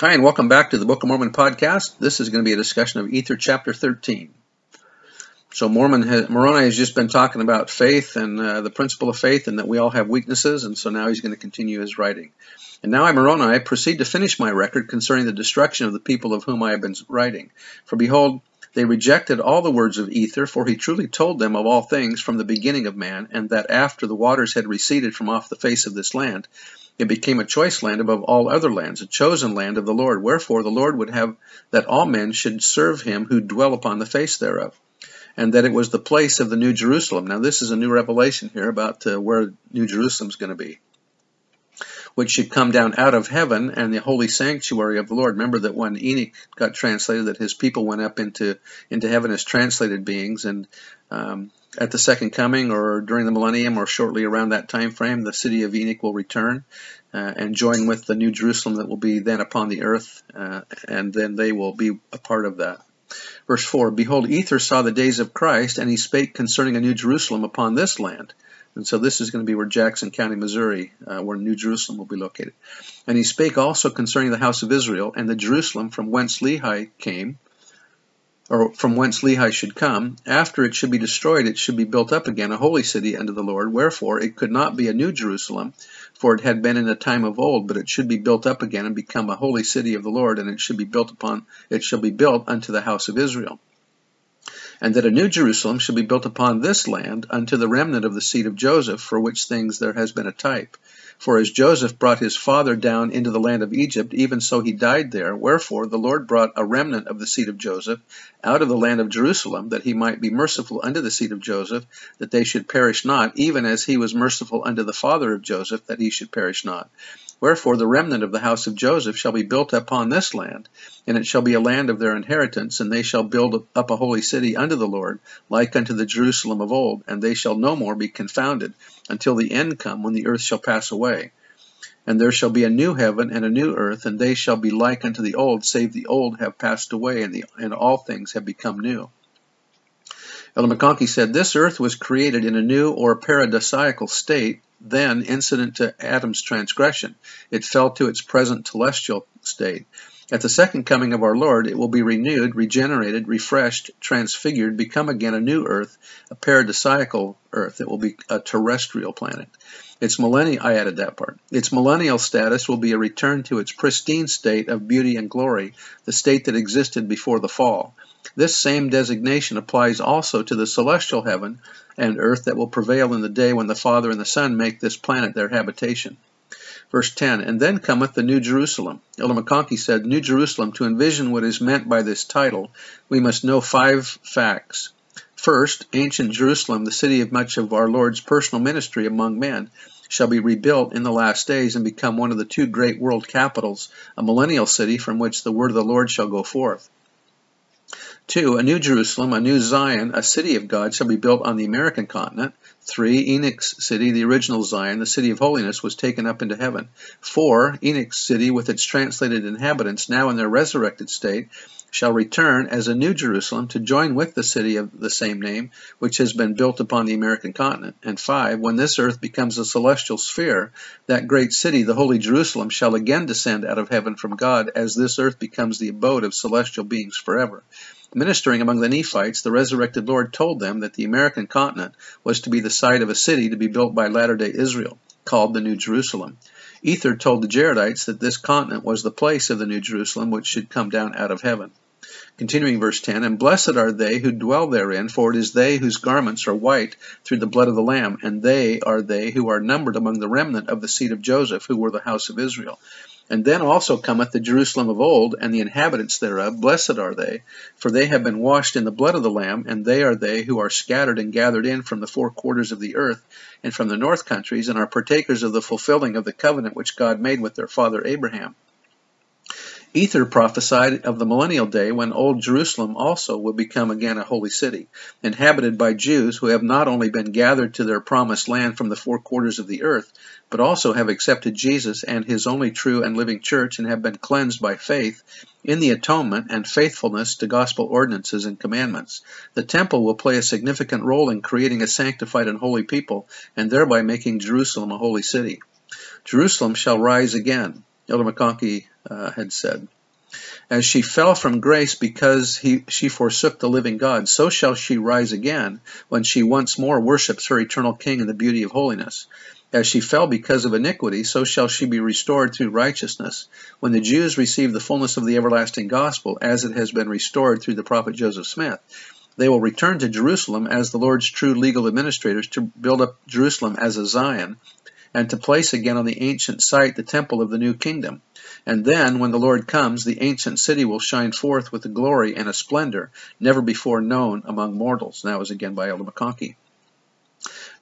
Hi, and welcome back to the Book of Mormon podcast. This is going to be a discussion of Ether chapter 13. So, Mormon has, Moroni has just been talking about faith and uh, the principle of faith, and that we all have weaknesses, and so now he's going to continue his writing. And now I, Moroni, proceed to finish my record concerning the destruction of the people of whom I have been writing. For behold, they rejected all the words of Ether, for he truly told them of all things from the beginning of man, and that after the waters had receded from off the face of this land, it became a choice land above all other lands, a chosen land of the Lord. Wherefore the Lord would have that all men should serve him who dwell upon the face thereof. And that it was the place of the New Jerusalem. Now, this is a new revelation here about uh, where New Jerusalem is going to be, which should come down out of heaven and the holy sanctuary of the Lord. Remember that when Enoch got translated, that his people went up into into heaven as translated beings, and um, at the second coming or during the millennium or shortly around that time frame, the city of Enoch will return uh, and join with the new Jerusalem that will be then upon the earth, uh, and then they will be a part of that. Verse 4 Behold, Ether saw the days of Christ, and he spake concerning a new Jerusalem upon this land. And so this is going to be where Jackson County, Missouri, uh, where New Jerusalem will be located. And he spake also concerning the house of Israel, and the Jerusalem from whence Lehi came, or from whence Lehi should come, after it should be destroyed, it should be built up again, a holy city unto the Lord. Wherefore it could not be a new Jerusalem, for it had been in the time of old, but it should be built up again and become a holy city of the Lord, and it should be built upon it shall be built unto the house of Israel. And that a new Jerusalem shall be built upon this land unto the remnant of the seed of Joseph, for which things there has been a type. For as Joseph brought his father down into the land of Egypt, even so he died there. Wherefore the Lord brought a remnant of the seed of Joseph out of the land of Jerusalem, that he might be merciful unto the seed of Joseph, that they should perish not, even as he was merciful unto the father of Joseph, that he should perish not. Wherefore the remnant of the house of Joseph shall be built upon this land, and it shall be a land of their inheritance, and they shall build up a holy city unto the Lord, like unto the Jerusalem of old, and they shall no more be confounded, until the end come, when the earth shall pass away. And there shall be a new heaven and a new earth, and they shall be like unto the old, save the old have passed away, and, the, and all things have become new. Elder McConkie said, This earth was created in a new or paradisiacal state, then incident to Adam's transgression. It fell to its present telestial state. At the second coming of our Lord, it will be renewed, regenerated, refreshed, transfigured, become again a new earth, a paradisiacal earth. It will be a terrestrial planet. Its millennial, I added that part. Its millennial status will be a return to its pristine state of beauty and glory, the state that existed before the fall. This same designation applies also to the celestial heaven and earth that will prevail in the day when the Father and the Son make this planet their habitation. Verse 10 And then cometh the New Jerusalem. Elder McConkie said, New Jerusalem, to envision what is meant by this title, we must know five facts. First, ancient Jerusalem, the city of much of our Lord's personal ministry among men, shall be rebuilt in the last days and become one of the two great world capitals, a millennial city from which the word of the Lord shall go forth. Two, a new Jerusalem, a new Zion, a city of God, shall be built on the American continent. Three, Enoch's city, the original Zion, the city of holiness, was taken up into heaven. Four, Enoch's city, with its translated inhabitants, now in their resurrected state, shall return as a new Jerusalem to join with the city of the same name, which has been built upon the American continent. And five, when this earth becomes a celestial sphere, that great city, the holy Jerusalem, shall again descend out of heaven from God, as this earth becomes the abode of celestial beings forever. Ministering among the Nephites, the resurrected Lord told them that the American continent was to be the site of a city to be built by latter day Israel, called the New Jerusalem. Ether told the Jaredites that this continent was the place of the New Jerusalem which should come down out of heaven. Continuing verse 10, And blessed are they who dwell therein, for it is they whose garments are white through the blood of the Lamb, and they are they who are numbered among the remnant of the seed of Joseph, who were the house of Israel. And then also cometh the Jerusalem of old, and the inhabitants thereof, blessed are they, for they have been washed in the blood of the Lamb, and they are they who are scattered and gathered in from the four quarters of the earth, and from the north countries, and are partakers of the fulfilling of the covenant which God made with their father Abraham. Ether prophesied of the millennial day when Old Jerusalem also will become again a holy city, inhabited by Jews who have not only been gathered to their promised land from the four quarters of the earth, but also have accepted Jesus and his only true and living church and have been cleansed by faith in the atonement and faithfulness to gospel ordinances and commandments. The temple will play a significant role in creating a sanctified and holy people and thereby making Jerusalem a holy city. Jerusalem shall rise again. Elder McConkie uh, had said. As she fell from grace because he, she forsook the living God, so shall she rise again when she once more worships her eternal King in the beauty of holiness. As she fell because of iniquity, so shall she be restored through righteousness. When the Jews receive the fullness of the everlasting gospel, as it has been restored through the prophet Joseph Smith, they will return to Jerusalem as the Lord's true legal administrators to build up Jerusalem as a Zion, and to place again on the ancient site the temple of the new kingdom. And then, when the Lord comes, the ancient city will shine forth with a glory and a splendor never before known among mortals. And that was again by Elder McConkie.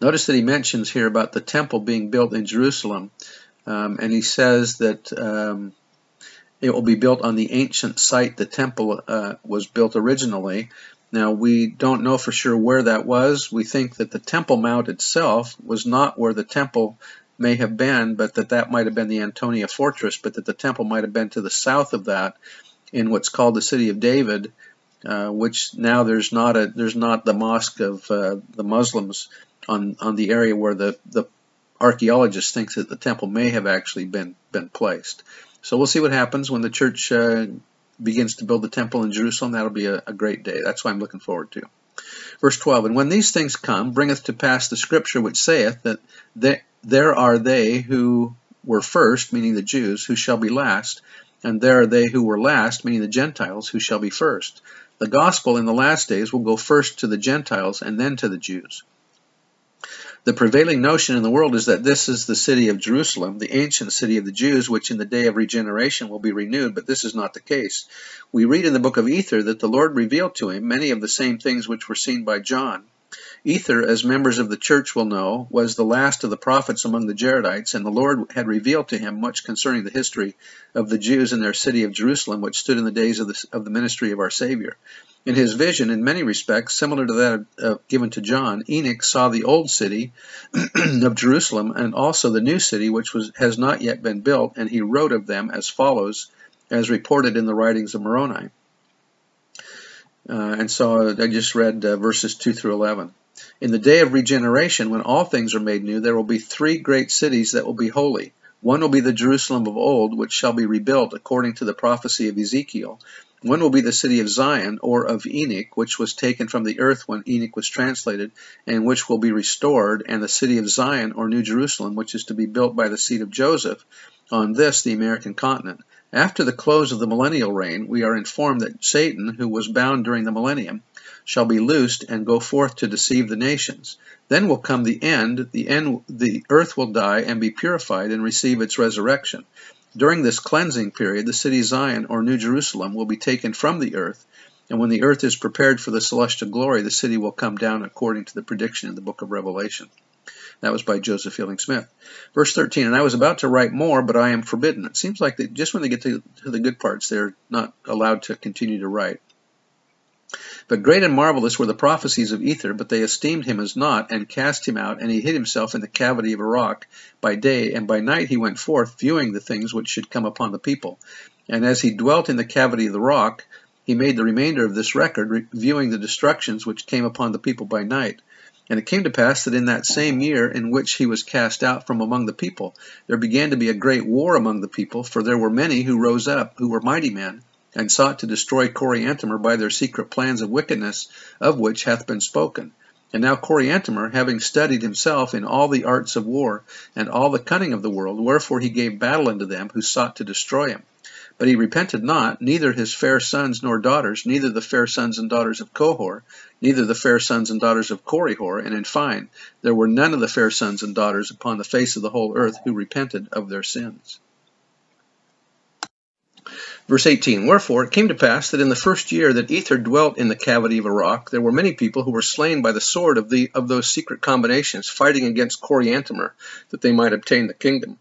Notice that he mentions here about the temple being built in Jerusalem, um, and he says that um, it will be built on the ancient site the temple uh, was built originally. Now, we don't know for sure where that was. We think that the Temple Mount itself was not where the temple may have been, but that that might have been the Antonia fortress, but that the temple might have been to the south of that in what's called the city of David, uh, which now there's not a there's not the mosque of uh, the Muslims on on the area where the the archaeologist thinks that the temple may have actually been been placed. So we'll see what happens when the church uh, begins to build the temple in Jerusalem. That'll be a, a great day. That's what I'm looking forward to. Verse 12, And when these things come, bringeth to pass the scripture which saith that there are they who were first, meaning the Jews, who shall be last, and there are they who were last, meaning the Gentiles, who shall be first. The gospel in the last days will go first to the Gentiles and then to the Jews. The prevailing notion in the world is that this is the city of Jerusalem, the ancient city of the Jews, which in the day of regeneration will be renewed, but this is not the case. We read in the book of Ether that the Lord revealed to him many of the same things which were seen by John. Ether, as members of the church will know, was the last of the prophets among the Jaredites, and the Lord had revealed to him much concerning the history of the Jews in their city of Jerusalem, which stood in the days of the, of the ministry of our Savior. In his vision, in many respects similar to that uh, given to John, Enoch saw the old city of Jerusalem and also the new city, which was, has not yet been built, and he wrote of them as follows, as reported in the writings of Moroni. Uh, and so I just read uh, verses 2 through 11. In the day of regeneration, when all things are made new, there will be three great cities that will be holy. One will be the Jerusalem of old, which shall be rebuilt according to the prophecy of Ezekiel. One will be the city of Zion, or of Enoch, which was taken from the earth when Enoch was translated, and which will be restored, and the city of Zion, or New Jerusalem, which is to be built by the seed of Joseph, on this the American continent. After the close of the millennial reign, we are informed that Satan, who was bound during the millennium, shall be loosed and go forth to deceive the nations. Then will come the end, the end the earth will die and be purified and receive its resurrection. During this cleansing period, the city Zion or New Jerusalem will be taken from the earth, and when the earth is prepared for the celestial glory, the city will come down according to the prediction in the book of Revelation. That was by Joseph Fielding Smith. Verse 13, and I was about to write more, but I am forbidden. It seems like that just when they get to, to the good parts, they're not allowed to continue to write. But great and marvelous were the prophecies of Ether, but they esteemed him as naught, and cast him out, and he hid himself in the cavity of a rock by day, and by night he went forth, viewing the things which should come upon the people. And as he dwelt in the cavity of the rock, he made the remainder of this record, viewing the destructions which came upon the people by night. And it came to pass that in that same year in which he was cast out from among the people, there began to be a great war among the people, for there were many who rose up, who were mighty men, and sought to destroy Coriantumr by their secret plans of wickedness, of which hath been spoken. And now Coriantumr, having studied himself in all the arts of war, and all the cunning of the world, wherefore he gave battle unto them who sought to destroy him. But he repented not, neither his fair sons nor daughters, neither the fair sons and daughters of Cohor, neither the fair sons and daughters of Corihor, and in fine, there were none of the fair sons and daughters upon the face of the whole earth who repented of their sins. Verse 18 Wherefore it came to pass that in the first year that Ether dwelt in the cavity of a rock, there were many people who were slain by the sword of, the, of those secret combinations, fighting against Coriantumr, that they might obtain the kingdom.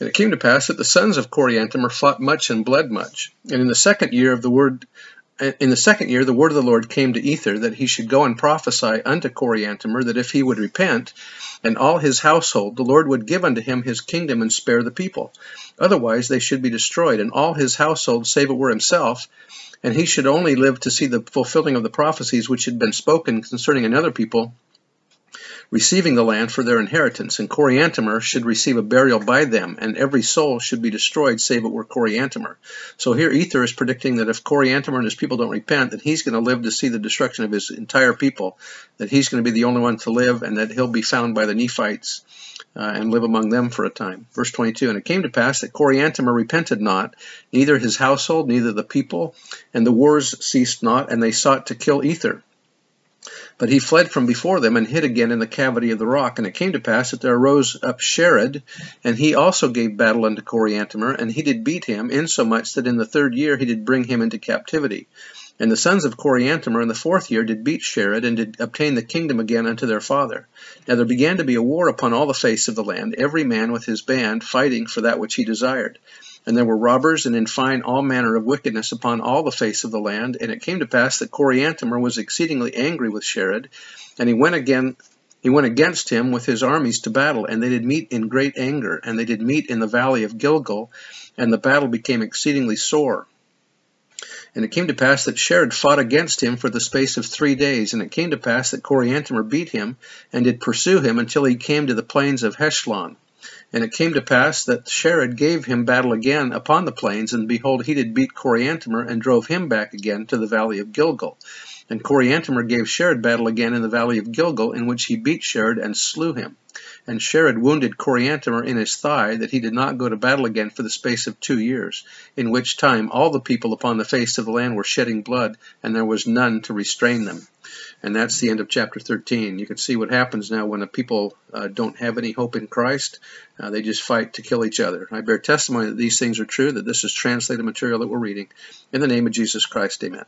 And it came to pass that the sons of Coriantumr fought much and bled much. And in the second year of the word Uh, in the second year, the word of the Lord came to Ether that he should go and prophesy unto Coriantumr that if he would repent, and all his household, the Lord would give unto him his kingdom and spare the people. Otherwise they should be destroyed, and all his household, save it were himself, and he should only live to see the fulfilling of the prophecies which had been spoken concerning another people receiving the land for their inheritance, and Coriantumr should receive a burial by them, and every soul should be destroyed, save it were Coriantumr. So here Ether is predicting that if Coriantumr and his people don't repent, that he's going to live to see the destruction of his entire people, that he's going to be the only one to live, and that he'll be found by the Nephites. Uh, and live among them for a time. Verse 22 And it came to pass that Coriantumr repented not, neither his household, neither the people, and the wars ceased not, and they sought to kill Ether. But he fled from before them and hid again in the cavity of the rock. And it came to pass that there arose up Shared, and he also gave battle unto Coriantumr, and he did beat him, insomuch that in the third year he did bring him into captivity. And the sons of Coriantumr in the fourth year did beat Shared, and did obtain the kingdom again unto their father. Now there began to be a war upon all the face of the land, every man with his band, fighting for that which he desired. And there were robbers, and in fine all manner of wickedness upon all the face of the land. And it came to pass that Coriantumr was exceedingly angry with Shared, and he went again he went against him with his armies to battle, and they did meet in great anger, and they did meet in the valley of Gilgal, and the battle became exceedingly sore. And it came to pass that Shared fought against him for the space of three days, and it came to pass that Coriantumr beat him, and did pursue him until he came to the plains of Heshlon. And it came to pass that Shared gave him battle again upon the plains, and behold, he did beat Coriantumr, and drove him back again to the valley of Gilgal. And Coriantumr gave Shared battle again in the valley of Gilgal, in which he beat Shared and slew him. And Shared wounded Coriantumr in his thigh, that he did not go to battle again for the space of two years, in which time all the people upon the face of the land were shedding blood, and there was none to restrain them. And that's the end of chapter 13. You can see what happens now when the people uh, don't have any hope in Christ. Uh, they just fight to kill each other. I bear testimony that these things are true, that this is translated material that we're reading. In the name of Jesus Christ, amen.